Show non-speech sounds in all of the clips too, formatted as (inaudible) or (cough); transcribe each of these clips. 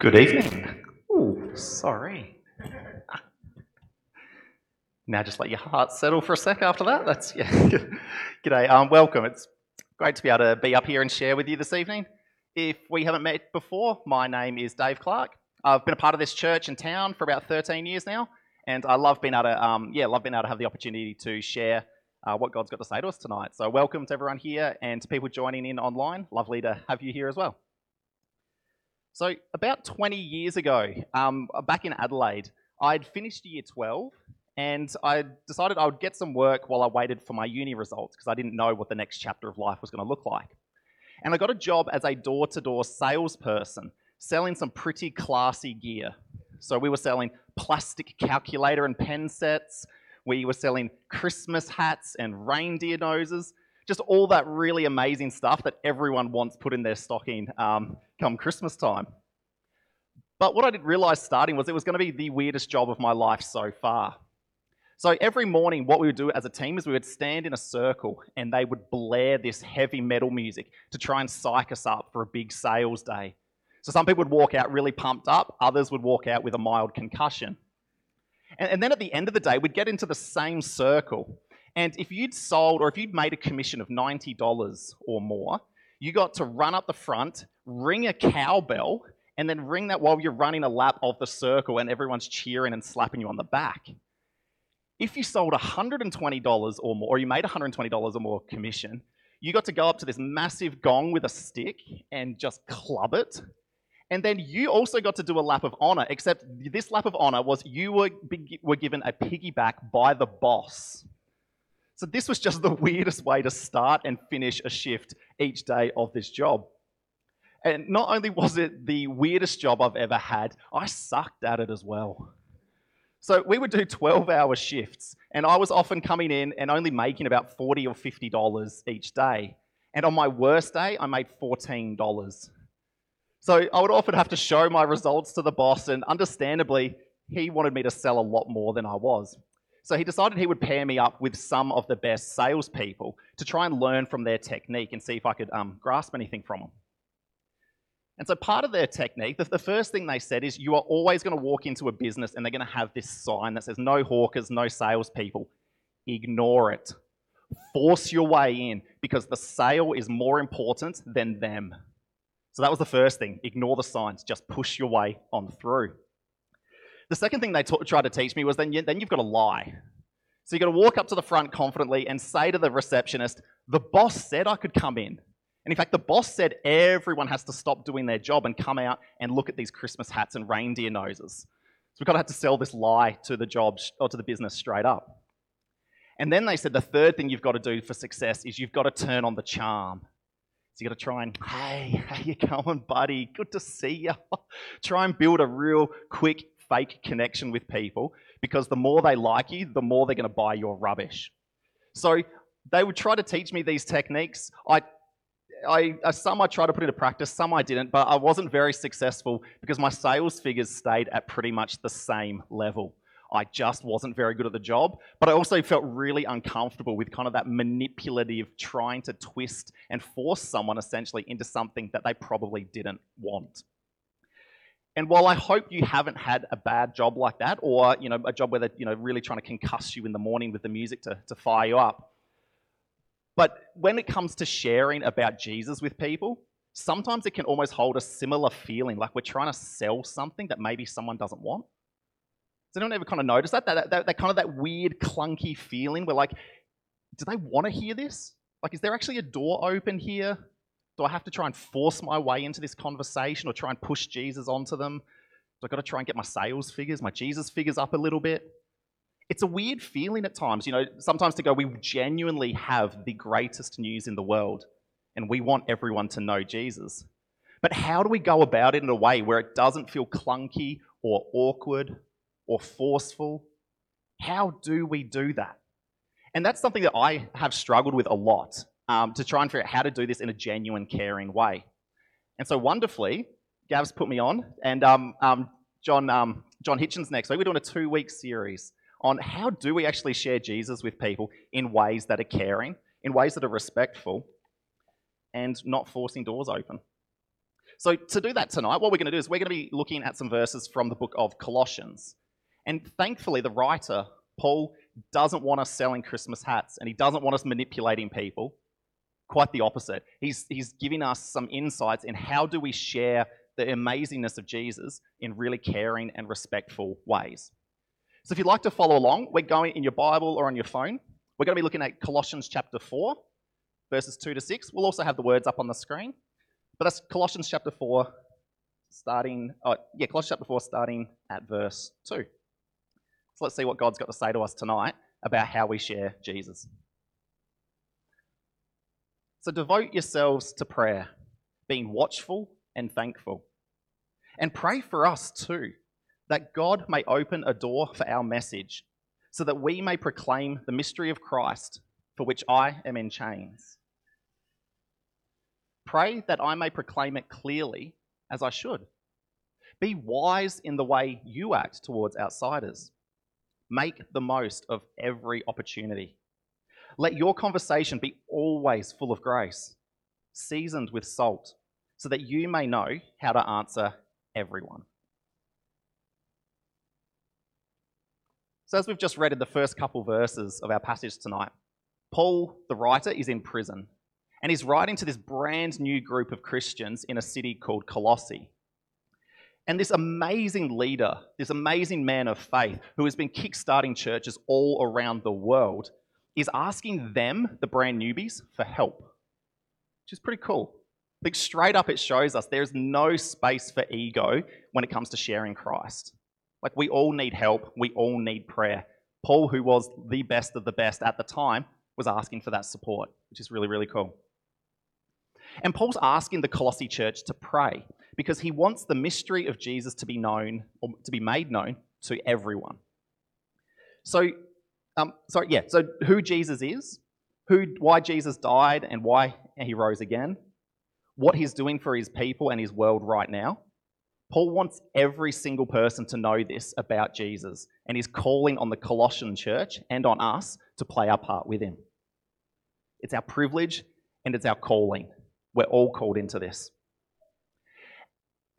Good evening. Ooh, sorry. Now just let your heart settle for a sec after that. That's yeah. (laughs) G'day. Um, welcome. It's great to be able to be up here and share with you this evening. If we haven't met before, my name is Dave Clark. I've been a part of this church in town for about 13 years now, and I love being able to um, yeah, love being able to have the opportunity to share uh, what God's got to say to us tonight. So welcome to everyone here and to people joining in online. Lovely to have you here as well. So about 20 years ago, um, back in Adelaide, I'd finished year 12 and I decided I would get some work while I waited for my uni results because I didn't know what the next chapter of life was going to look like. And I got a job as a door to door salesperson selling some pretty classy gear. So we were selling plastic calculator and pen sets, we were selling Christmas hats and reindeer noses, just all that really amazing stuff that everyone wants put in their stocking um, come Christmas time. But what I didn't realize starting was it was going to be the weirdest job of my life so far. So every morning, what we would do as a team is we would stand in a circle and they would blare this heavy metal music to try and psych us up for a big sales day. So some people would walk out really pumped up, others would walk out with a mild concussion. And, and then at the end of the day, we'd get into the same circle. And if you'd sold or if you'd made a commission of $90 or more, you got to run up the front, ring a cowbell, and then ring that while you're running a lap of the circle and everyone's cheering and slapping you on the back. If you sold $120 or more, or you made $120 or more commission, you got to go up to this massive gong with a stick and just club it. And then you also got to do a lap of honor, except this lap of honor was you were, were given a piggyback by the boss. So this was just (laughs) the weirdest way to start and finish a shift each day of this job. And not only was it the weirdest job I've ever had, I sucked at it as well. So we would do 12 hour shifts, and I was often coming in and only making about 40 or $50 each day. And on my worst day, I made $14. So I would often have to show my results to the boss, and understandably, he wanted me to sell a lot more than I was. So he decided he would pair me up with some of the best salespeople to try and learn from their technique and see if I could um, grasp anything from them. And so part of their technique, the, the first thing they said is you are always going to walk into a business and they're going to have this sign that says no hawkers, no salespeople. Ignore it. Force your way in because the sale is more important than them. So that was the first thing. Ignore the signs. Just push your way on through. The second thing they t- tried to teach me was then, you, then you've got to lie. So you've got to walk up to the front confidently and say to the receptionist, the boss said I could come in. And in fact, the boss said everyone has to stop doing their job and come out and look at these Christmas hats and reindeer noses. So we've got to have to sell this lie to the job or to the business straight up. And then they said the third thing you've got to do for success is you've got to turn on the charm. So you've got to try and, hey, how you (laughs) going, buddy? Good to see you. (laughs) try and build a real quick fake connection with people because the more they like you, the more they're going to buy your rubbish. So they would try to teach me these techniques. I I, uh, some I tried to put into practice, some I didn't, but I wasn't very successful because my sales figures stayed at pretty much the same level. I just wasn't very good at the job, but I also felt really uncomfortable with kind of that manipulative trying to twist and force someone essentially into something that they probably didn't want. And while I hope you haven't had a bad job like that, or you know, a job where they're you know, really trying to concuss you in the morning with the music to, to fire you up, but when it comes to sharing about Jesus with people, sometimes it can almost hold a similar feeling, like we're trying to sell something that maybe someone doesn't want. Does anyone ever kind of notice that? That, that, that kind of that weird, clunky feeling where like, do they want to hear this? Like, is there actually a door open here? Do I have to try and force my way into this conversation or try and push Jesus onto them? Do I got to try and get my sales figures, my Jesus figures up a little bit? it's a weird feeling at times, you know, sometimes to go, we genuinely have the greatest news in the world and we want everyone to know Jesus. But how do we go about it in a way where it doesn't feel clunky or awkward or forceful? How do we do that? And that's something that I have struggled with a lot um, to try and figure out how to do this in a genuine, caring way. And so wonderfully, Gav's put me on, and um, um, John, um, John Hitchens next week. We're doing a two week series on how do we actually share Jesus with people in ways that are caring, in ways that are respectful, and not forcing doors open. So, to do that tonight, what we're going to do is we're going to be looking at some verses from the book of Colossians. And thankfully, the writer, Paul, doesn't want us selling Christmas hats and he doesn't want us manipulating people. Quite the opposite. He's, he's giving us some insights in how do we share the amazingness of Jesus in really caring and respectful ways. So if you'd like to follow along, we're going in your Bible or on your phone. We're going to be looking at Colossians chapter 4, verses 2 to 6. We'll also have the words up on the screen. But that's Colossians chapter 4, starting, oh, yeah, Colossians chapter 4, starting at verse 2. So let's see what God's got to say to us tonight about how we share Jesus. So devote yourselves to prayer, being watchful and thankful. And pray for us too, that God may open a door for our message, so that we may proclaim the mystery of Christ, for which I am in chains. Pray that I may proclaim it clearly as I should. Be wise in the way you act towards outsiders. Make the most of every opportunity. Let your conversation be always full of grace, seasoned with salt, so that you may know how to answer everyone. So, as we've just read in the first couple verses of our passage tonight, Paul, the writer, is in prison and he's writing to this brand new group of Christians in a city called Colossae. And this amazing leader, this amazing man of faith who has been kickstarting churches all around the world, is asking them, the brand newbies, for help, which is pretty cool. Like straight up, it shows us there's no space for ego when it comes to sharing Christ. Like we all need help, we all need prayer. Paul, who was the best of the best at the time, was asking for that support, which is really, really cool. And Paul's asking the Colossae church to pray because he wants the mystery of Jesus to be known or to be made known to everyone. So, um, sorry, yeah. So, who Jesus is, who, why Jesus died, and why he rose again, what he's doing for his people and his world right now. Paul wants every single person to know this about Jesus, and he's calling on the Colossian church and on us to play our part with him. It's our privilege and it's our calling. We're all called into this.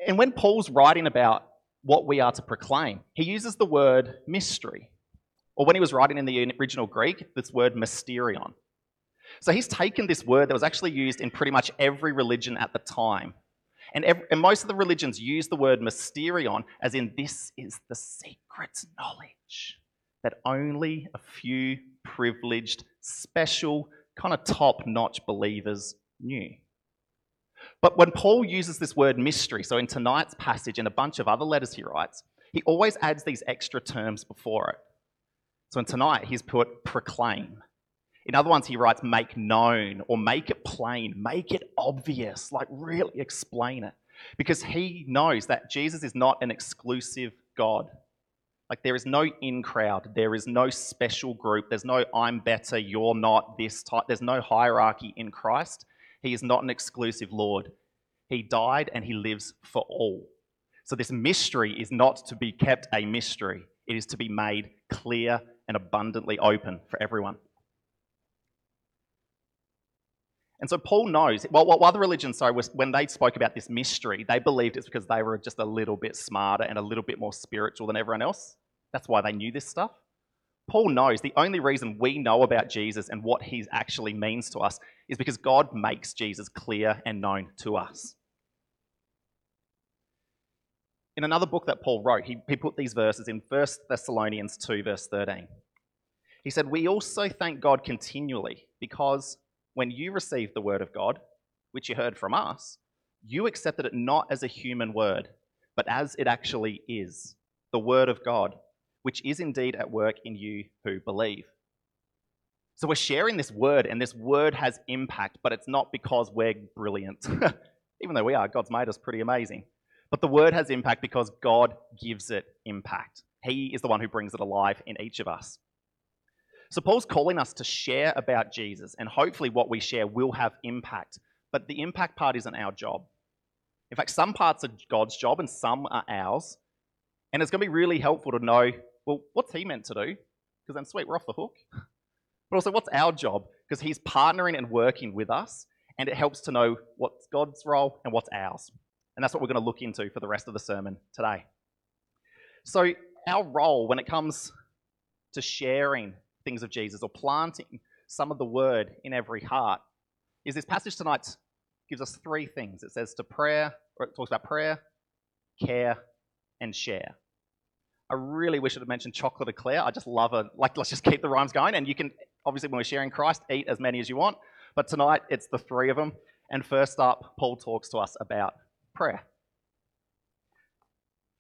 And when Paul's writing about what we are to proclaim, he uses the word mystery. Or when he was writing in the original Greek, this word mysterion. So he's taken this word that was actually used in pretty much every religion at the time. And, every, and most of the religions use the word mysterion as in this is the secret knowledge that only a few privileged, special, kind of top notch believers knew. But when Paul uses this word mystery, so in tonight's passage and a bunch of other letters he writes, he always adds these extra terms before it. So in tonight, he's put proclaim. In other ones, he writes make known or make it plain, make it obvious, like really explain it. Because he knows that Jesus is not an exclusive God. Like there is no in crowd, there is no special group, there's no I'm better, you're not this type, there's no hierarchy in Christ. He is not an exclusive Lord. He died and he lives for all. So, this mystery is not to be kept a mystery, it is to be made clear and abundantly open for everyone. And so Paul knows, well, what other religions, sorry, was when they spoke about this mystery, they believed it's because they were just a little bit smarter and a little bit more spiritual than everyone else. That's why they knew this stuff. Paul knows the only reason we know about Jesus and what he actually means to us is because God makes Jesus clear and known to us. In another book that Paul wrote, he, he put these verses in 1 Thessalonians 2, verse 13. He said, We also thank God continually because when you received the word of God, which you heard from us, you accepted it not as a human word, but as it actually is the word of God which is indeed at work in you who believe. So we're sharing this word, and this word has impact, but it's not because we're brilliant. (laughs) Even though we are, God's made us pretty amazing. But the word has impact because God gives it impact. He is the one who brings it alive in each of us. So Paul's calling us to share about Jesus, and hopefully what we share will have impact. But the impact part isn't our job. In fact, some parts are God's job and some are ours. And it's going to be really helpful to know well, what's he meant to do? Because then, sweet, we're off the hook. (laughs) But also, what's our job? Because he's partnering and working with us, and it helps to know what's God's role and what's ours. And that's what we're going to look into for the rest of the sermon today. So, our role when it comes to sharing things of Jesus or planting some of the word in every heart is this passage tonight gives us three things. It says to prayer, or it talks about prayer, care, and share. I really wish had mentioned chocolate eclair. I just love it. Like, let's just keep the rhymes going. And you can, obviously, when we're sharing Christ, eat as many as you want. But tonight, it's the three of them. And first up, Paul talks to us about prayer.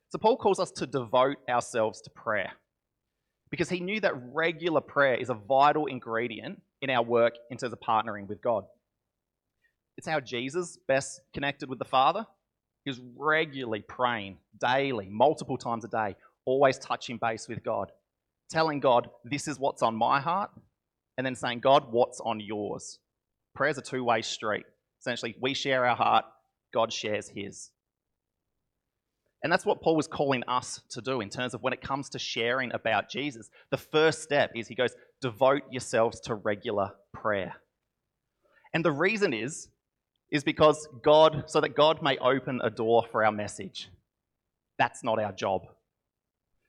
So, Paul calls us to devote ourselves to prayer because he knew that regular prayer is a vital ingredient in our work in terms of partnering with God. It's how Jesus best connected with the Father. He was regularly praying daily, multiple times a day, always touching base with God, telling God, This is what's on my heart, and then saying, God, what's on yours? Prayer's a two way street. Essentially, we share our heart, God shares his. And that's what Paul was calling us to do in terms of when it comes to sharing about Jesus. The first step is he goes, devote yourselves to regular prayer. And the reason is, is because God, so that God may open a door for our message. That's not our job.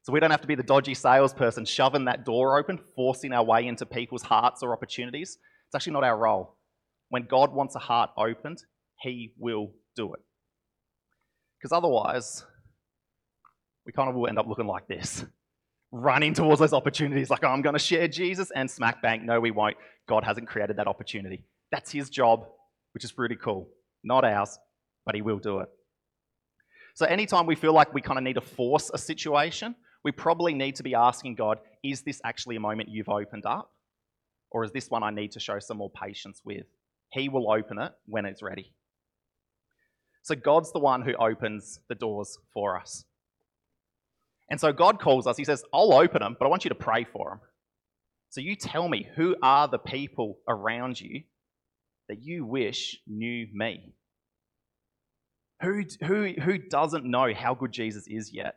So we don't have to be the dodgy salesperson shoving that door open, forcing our way into people's hearts or opportunities. It's actually not our role. When God wants a heart opened, He will do it. Because otherwise, we kind of will end up looking like this (laughs) running towards those opportunities, like, oh, I'm going to share Jesus, and smack bang, no, we won't. God hasn't created that opportunity. That's His job, which is pretty cool. Not ours, but He will do it. So, anytime we feel like we kind of need to force a situation, we probably need to be asking God, is this actually a moment you've opened up? Or is this one I need to show some more patience with? He will open it when it's ready. So, God's the one who opens the doors for us. And so God calls us, He says, I'll open them, but I want you to pray for them. So you tell me, who are the people around you that you wish knew me? Who, who, who doesn't know how good Jesus is yet?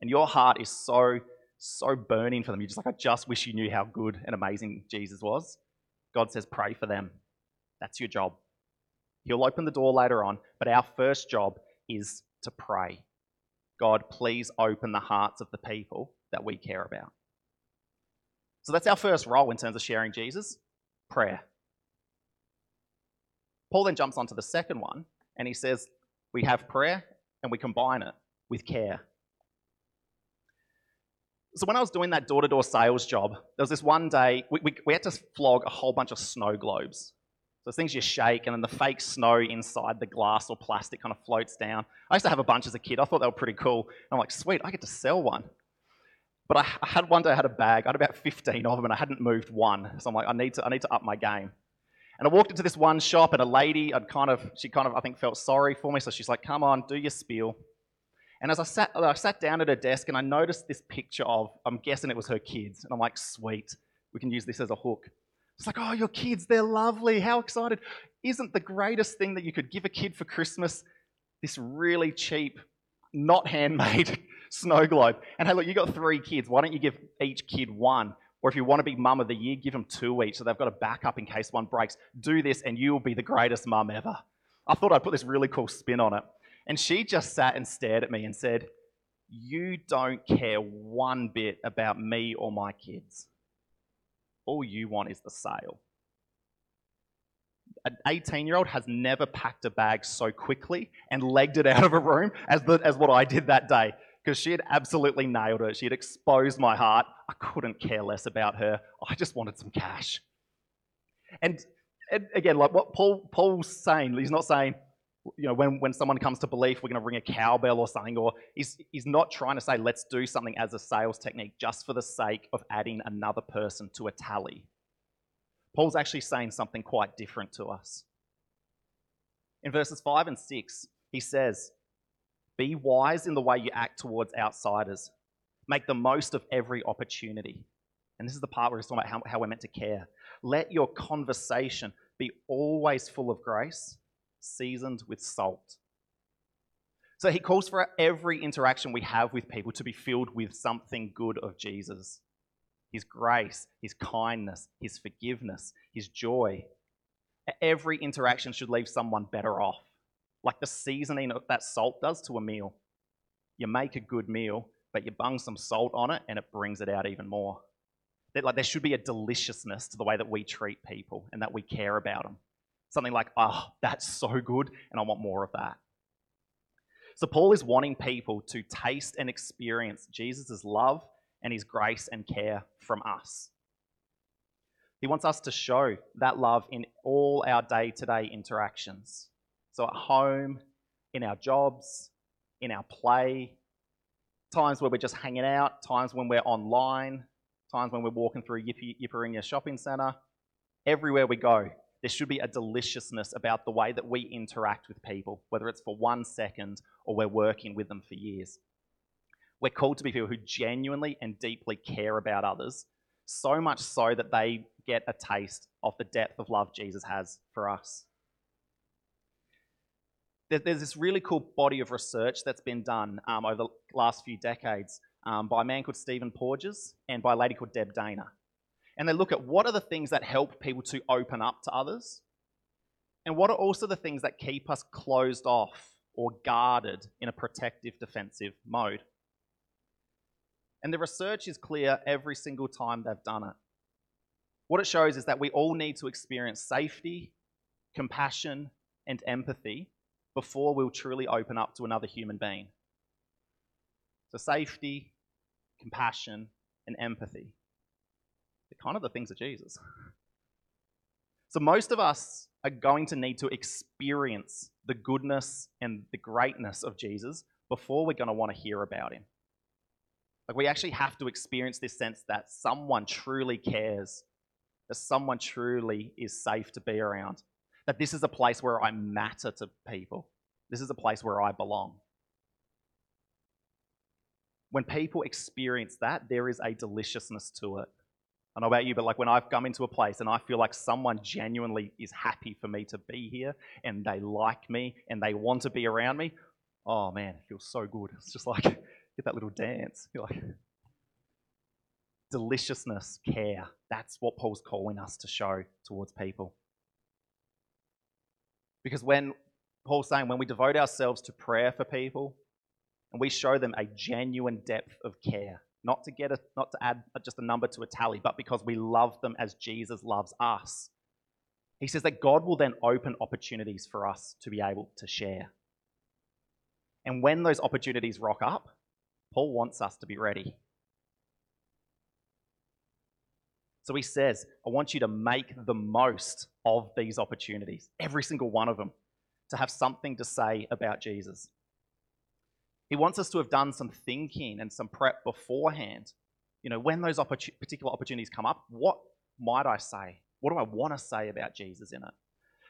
And your heart is so, so burning for them. You're just like, I just wish you knew how good and amazing Jesus was. God says, pray for them. That's your job. He'll open the door later on, but our first job is to pray. God, please open the hearts of the people that we care about. So that's our first role in terms of sharing Jesus prayer. Paul then jumps onto the second one and he says, We have prayer and we combine it with care. So when I was doing that door to door sales job, there was this one day, we, we, we had to flog a whole bunch of snow globes. So things you shake, and then the fake snow inside the glass or plastic kind of floats down. I used to have a bunch as a kid. I thought they were pretty cool. I'm like, sweet, I get to sell one. But I, I had one day I had a bag. I had about 15 of them, and I hadn't moved one. So I'm like, I need to, I need to up my game. And I walked into this one shop, and a lady, I'd kind of, she kind of, I think, felt sorry for me. So she's like, come on, do your spiel. And as I sat, I sat down at her desk, and I noticed this picture of, I'm guessing it was her kids. And I'm like, sweet, we can use this as a hook. It's like, oh, your kids, they're lovely. How excited. Isn't the greatest thing that you could give a kid for Christmas this really cheap, not handmade (laughs) snow globe? And hey, look, you got three kids. Why don't you give each kid one? Or if you want to be mum of the year, give them two each so they've got a backup in case one breaks. Do this and you will be the greatest mum ever. I thought I'd put this really cool spin on it. And she just sat and stared at me and said, You don't care one bit about me or my kids all you want is the sale. An 18 year old has never packed a bag so quickly and legged it out of a room as, the, as what I did that day because she had absolutely nailed it. She had exposed my heart. I couldn't care less about her. I just wanted some cash. And, and again, like what Paul, Paul's saying, he's not saying, you know, when, when someone comes to belief, we're going to ring a cowbell or something, or he's, he's not trying to say, let's do something as a sales technique just for the sake of adding another person to a tally. Paul's actually saying something quite different to us. In verses 5 and 6, he says, Be wise in the way you act towards outsiders, make the most of every opportunity. And this is the part where he's talking about how, how we're meant to care. Let your conversation be always full of grace seasoned with salt. So he calls for every interaction we have with people to be filled with something good of Jesus his grace, his kindness, his forgiveness, his joy. Every interaction should leave someone better off. like the seasoning that salt does to a meal. You make a good meal, but you bung some salt on it and it brings it out even more. That, like there should be a deliciousness to the way that we treat people and that we care about them. Something like, oh, that's so good, and I want more of that. So Paul is wanting people to taste and experience Jesus' love and his grace and care from us. He wants us to show that love in all our day to day interactions. So, at home, in our jobs, in our play, times where we're just hanging out, times when we're online, times when we're walking through Yippee, shopping centre. Everywhere we go, there should be a deliciousness about the way that we interact with people, whether it's for one second or we're working with them for years. We're called to be people who genuinely and deeply care about others, so much so that they get a taste of the depth of love Jesus has for us. There's this really cool body of research that's been done um, over the last few decades um, by a man called Stephen Porges and by a lady called Deb Dana. And they look at what are the things that help people to open up to others, and what are also the things that keep us closed off or guarded in a protective, defensive mode. And the research is clear every single time they've done it. What it shows is that we all need to experience safety, compassion, and empathy before we'll truly open up to another human being. So, safety, compassion, and empathy. They're kind of the things of Jesus. So, most of us are going to need to experience the goodness and the greatness of Jesus before we're going to want to hear about him. Like, we actually have to experience this sense that someone truly cares, that someone truly is safe to be around, that this is a place where I matter to people, this is a place where I belong. When people experience that, there is a deliciousness to it. I don't know about you, but like when I've come into a place and I feel like someone genuinely is happy for me to be here and they like me and they want to be around me, oh man, it feels so good. It's just like (laughs) get that little dance. You're like (laughs) deliciousness, care. That's what Paul's calling us to show towards people. Because when Paul's saying when we devote ourselves to prayer for people and we show them a genuine depth of care, not to get a, not to add just a number to a tally, but because we love them as Jesus loves us. He says that God will then open opportunities for us to be able to share. And when those opportunities rock up, Paul wants us to be ready. So he says, I want you to make the most of these opportunities, every single one of them, to have something to say about Jesus. He wants us to have done some thinking and some prep beforehand. You know, when those opportun- particular opportunities come up, what might I say? What do I want to say about Jesus in it?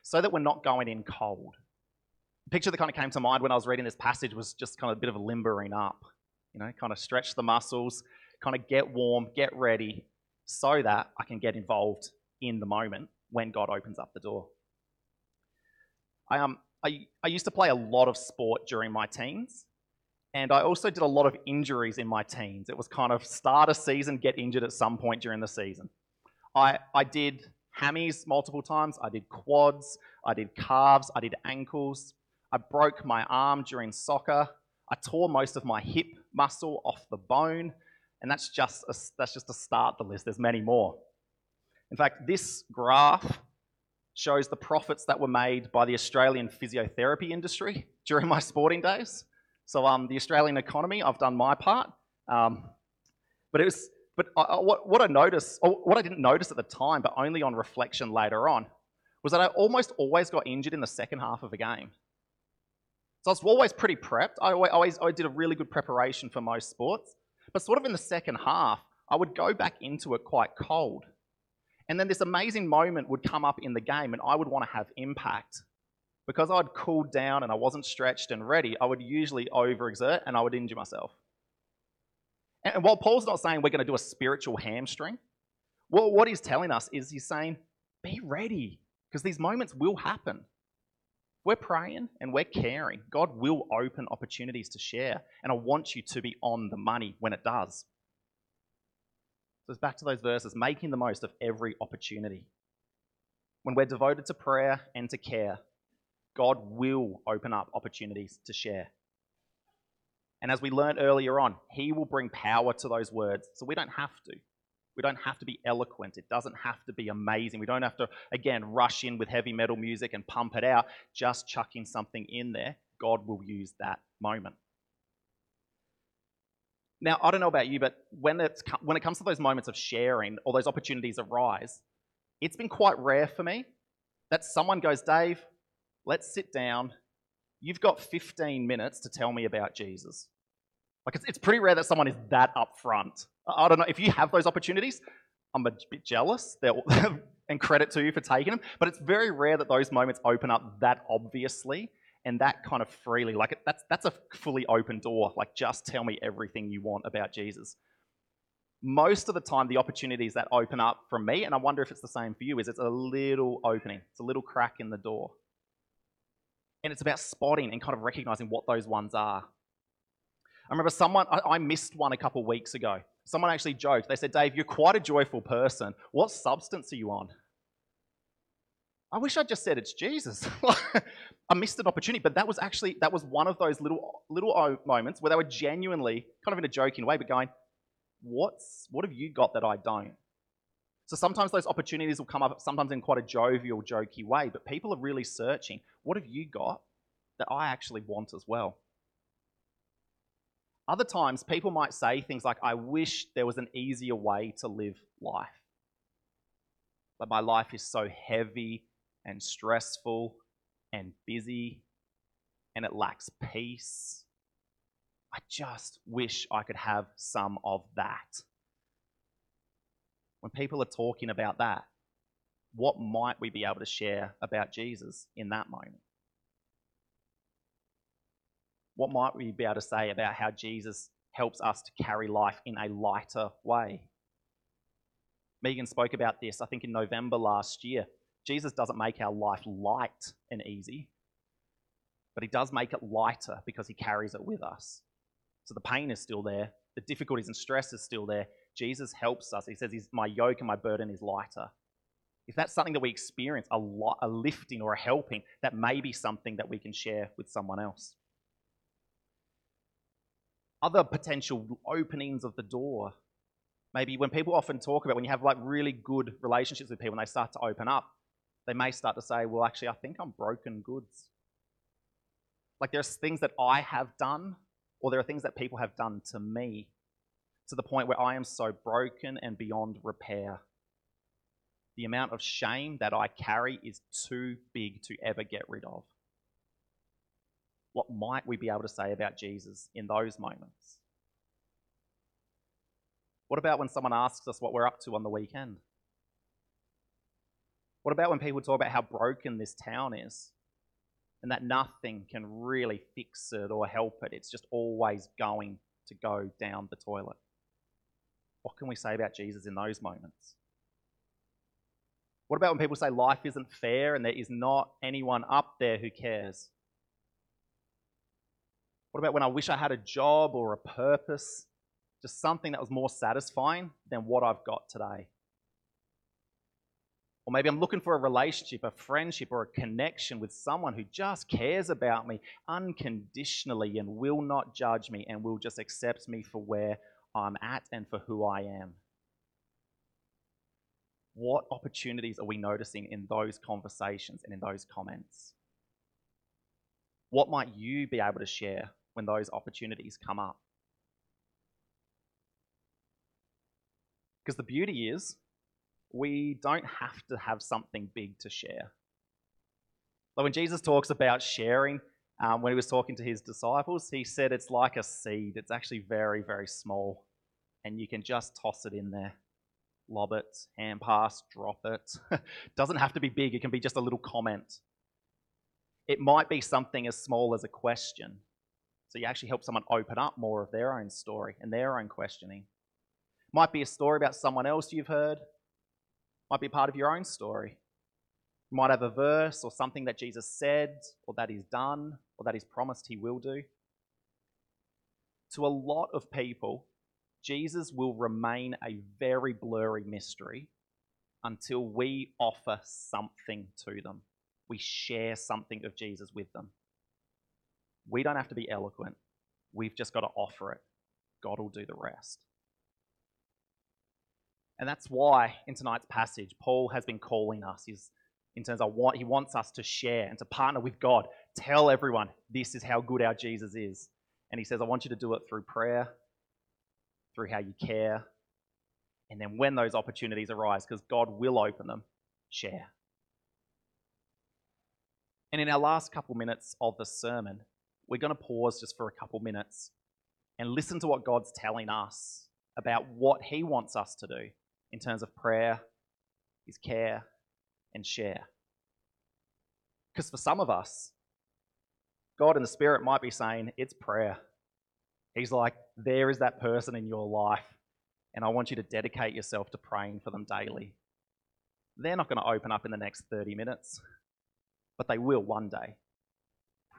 So that we're not going in cold. The picture that kind of came to mind when I was reading this passage was just kind of a bit of a limbering up. You know, kind of stretch the muscles, kind of get warm, get ready, so that I can get involved in the moment when God opens up the door. I, um, I, I used to play a lot of sport during my teens, and I also did a lot of injuries in my teens. It was kind of start a season, get injured at some point during the season. I, I did hammies multiple times, I did quads, I did calves, I did ankles. I broke my arm during soccer. I tore most of my hip muscle off the bone, and that's just a, that's just to start the list. There's many more. In fact, this graph shows the profits that were made by the Australian physiotherapy industry (laughs) during my sporting days. So um, the Australian economy, I've done my part. Um, but it was, but I, what, what I noticed, what I didn't notice at the time, but only on reflection later on, was that I almost always got injured in the second half of a game. So I was always pretty prepped. I always, I did a really good preparation for most sports. But sort of in the second half, I would go back into it quite cold. And then this amazing moment would come up in the game, and I would want to have impact because I'd cooled down and I wasn't stretched and ready, I would usually overexert and I would injure myself. And while Paul's not saying we're going to do a spiritual hamstring, well, what he's telling us is he's saying, be ready, because these moments will happen. We're praying and we're caring. God will open opportunities to share, and I want you to be on the money when it does. So it's back to those verses, making the most of every opportunity. When we're devoted to prayer and to care, God will open up opportunities to share. And as we learned earlier on, He will bring power to those words. So we don't have to. We don't have to be eloquent. It doesn't have to be amazing. We don't have to, again, rush in with heavy metal music and pump it out. Just chucking something in there, God will use that moment. Now, I don't know about you, but when, it's, when it comes to those moments of sharing or those opportunities arise, it's been quite rare for me that someone goes, Dave, let's sit down. You've got 15 minutes to tell me about Jesus. Like, it's, it's pretty rare that someone is that upfront. I don't know if you have those opportunities. I'm a bit jealous, (laughs) and credit to you for taking them. But it's very rare that those moments open up that obviously and that kind of freely. Like that's that's a fully open door. Like just tell me everything you want about Jesus. Most of the time, the opportunities that open up from me, and I wonder if it's the same for you, is it's a little opening. It's a little crack in the door. And it's about spotting and kind of recognizing what those ones are. I remember someone, I, I missed one a couple of weeks ago. Someone actually joked. They said, Dave, you're quite a joyful person. What substance are you on? I wish I'd just said it's Jesus. (laughs) I missed an opportunity, but that was actually that was one of those little little moments where they were genuinely, kind of in a joking way, but going, "What's what have you got that I don't?" So sometimes those opportunities will come up, sometimes in quite a jovial, jokey way, but people are really searching. What have you got that I actually want as well? Other times, people might say things like, I wish there was an easier way to live life. But my life is so heavy and stressful and busy and it lacks peace. I just wish I could have some of that. When people are talking about that, what might we be able to share about Jesus in that moment? What might we be able to say about how Jesus helps us to carry life in a lighter way? Megan spoke about this, I think, in November last year. Jesus doesn't make our life light and easy, but he does make it lighter because he carries it with us. So the pain is still there, the difficulties and stress is still there. Jesus helps us. He says, My yoke and my burden is lighter. If that's something that we experience, a, lot, a lifting or a helping, that may be something that we can share with someone else. Other potential openings of the door. Maybe when people often talk about when you have like really good relationships with people and they start to open up, they may start to say, well, actually, I think I'm broken goods. Like there's things that I have done, or there are things that people have done to me to the point where I am so broken and beyond repair. The amount of shame that I carry is too big to ever get rid of. What might we be able to say about Jesus in those moments? What about when someone asks us what we're up to on the weekend? What about when people talk about how broken this town is and that nothing can really fix it or help it? It's just always going to go down the toilet. What can we say about Jesus in those moments? What about when people say life isn't fair and there is not anyone up there who cares? What about when I wish I had a job or a purpose, just something that was more satisfying than what I've got today? Or maybe I'm looking for a relationship, a friendship, or a connection with someone who just cares about me unconditionally and will not judge me and will just accept me for where I'm at and for who I am. What opportunities are we noticing in those conversations and in those comments? What might you be able to share when those opportunities come up? Because the beauty is, we don't have to have something big to share. But when Jesus talks about sharing, um, when he was talking to his disciples, he said it's like a seed. It's actually very, very small. And you can just toss it in there, lob it, hand pass, drop it. (laughs) Doesn't have to be big, it can be just a little comment. It might be something as small as a question. So you actually help someone open up more of their own story and their own questioning. Might be a story about someone else you've heard, might be part of your own story. Might have a verse or something that Jesus said, or that he's done, or that he's promised he will do. To a lot of people, Jesus will remain a very blurry mystery until we offer something to them. we share something of Jesus with them. We don't have to be eloquent, we've just got to offer it. God will do the rest. And that's why in tonight's passage, Paul has been calling us. He's, in terms of what he wants us to share and to partner with God. Tell everyone this is how good our Jesus is. And he says, I want you to do it through prayer, through how you care. And then when those opportunities arise, because God will open them, share. And in our last couple minutes of the sermon, we're going to pause just for a couple minutes and listen to what God's telling us about what He wants us to do in terms of prayer, His care, and share. Because for some of us, God in the Spirit might be saying, It's prayer. He's like, There is that person in your life, and I want you to dedicate yourself to praying for them daily. They're not going to open up in the next 30 minutes, but they will one day.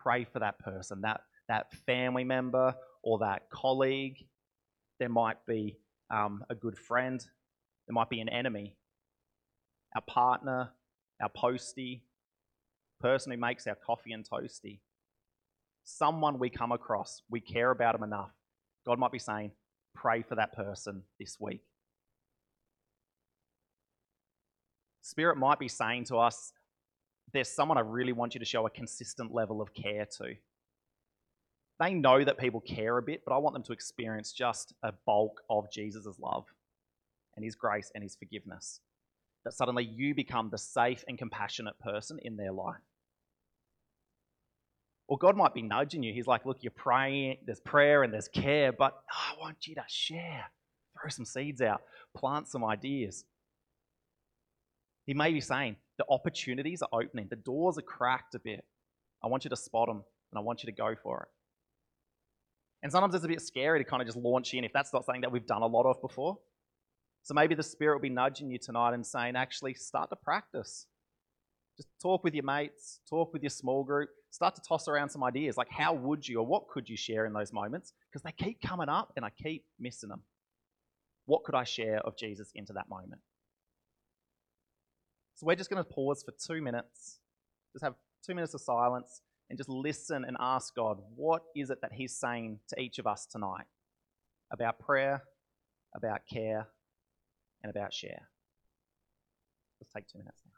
Pray for that person, that, that family member or that colleague. There might be um, a good friend, there might be an enemy, a partner, our postie, person who makes our coffee and toasty. Someone we come across, we care about them enough. God might be saying, pray for that person this week. Spirit might be saying to us, there's someone I really want you to show a consistent level of care to. They know that people care a bit, but I want them to experience just a bulk of Jesus' love and his grace and his forgiveness. That suddenly you become the safe and compassionate person in their life. Or God might be nudging you. He's like, look, you're praying, there's prayer and there's care, but oh, I want you to share. Throw some seeds out, plant some ideas. He may be saying, the opportunities are opening, the doors are cracked a bit. I want you to spot them and I want you to go for it. And sometimes it's a bit scary to kind of just launch in if that's not something that we've done a lot of before. So maybe the Spirit will be nudging you tonight and saying, actually, start to practice. Just talk with your mates, talk with your small group, start to toss around some ideas. Like, how would you or what could you share in those moments? Because they keep coming up and I keep missing them. What could I share of Jesus into that moment? So we're just going to pause for two minutes, just have two minutes of silence, and just listen and ask God, what is it that He's saying to each of us tonight about prayer, about care, and about share? Let's take two minutes now.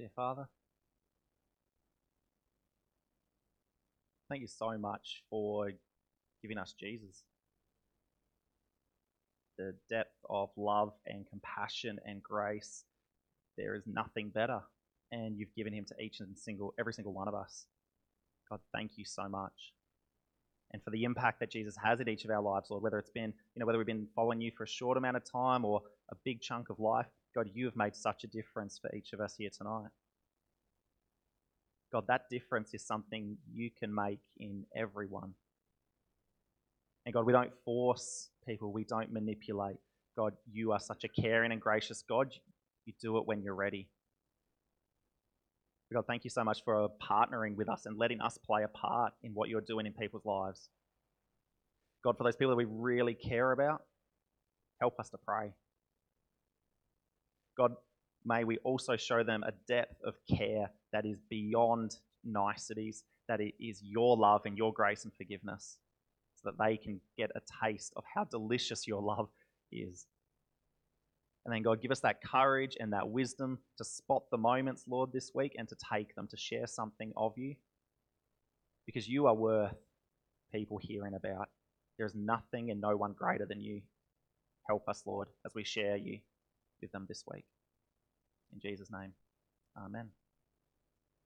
Dear Father, thank you so much for giving us Jesus. the depth of love and compassion and grace. There is nothing better. And you've given him to each and single, every single one of us. God, thank you so much. And for the impact that Jesus has in each of our lives, Lord, whether it's been, you know, whether we've been following you for a short amount of time or a big chunk of life, God, you have made such a difference for each of us here tonight. God, that difference is something you can make in everyone. And God, we don't force people, we don't manipulate. God, you are such a caring and gracious God. You do it when you're ready. God, thank you so much for partnering with us and letting us play a part in what you're doing in people's lives. God, for those people that we really care about, help us to pray. God, may we also show them a depth of care that is beyond niceties, that it is your love and your grace and forgiveness, so that they can get a taste of how delicious your love is. And then, God, give us that courage and that wisdom to spot the moments, Lord, this week and to take them to share something of you. Because you are worth people hearing about. There is nothing and no one greater than you. Help us, Lord, as we share you with them this week. In Jesus' name, amen.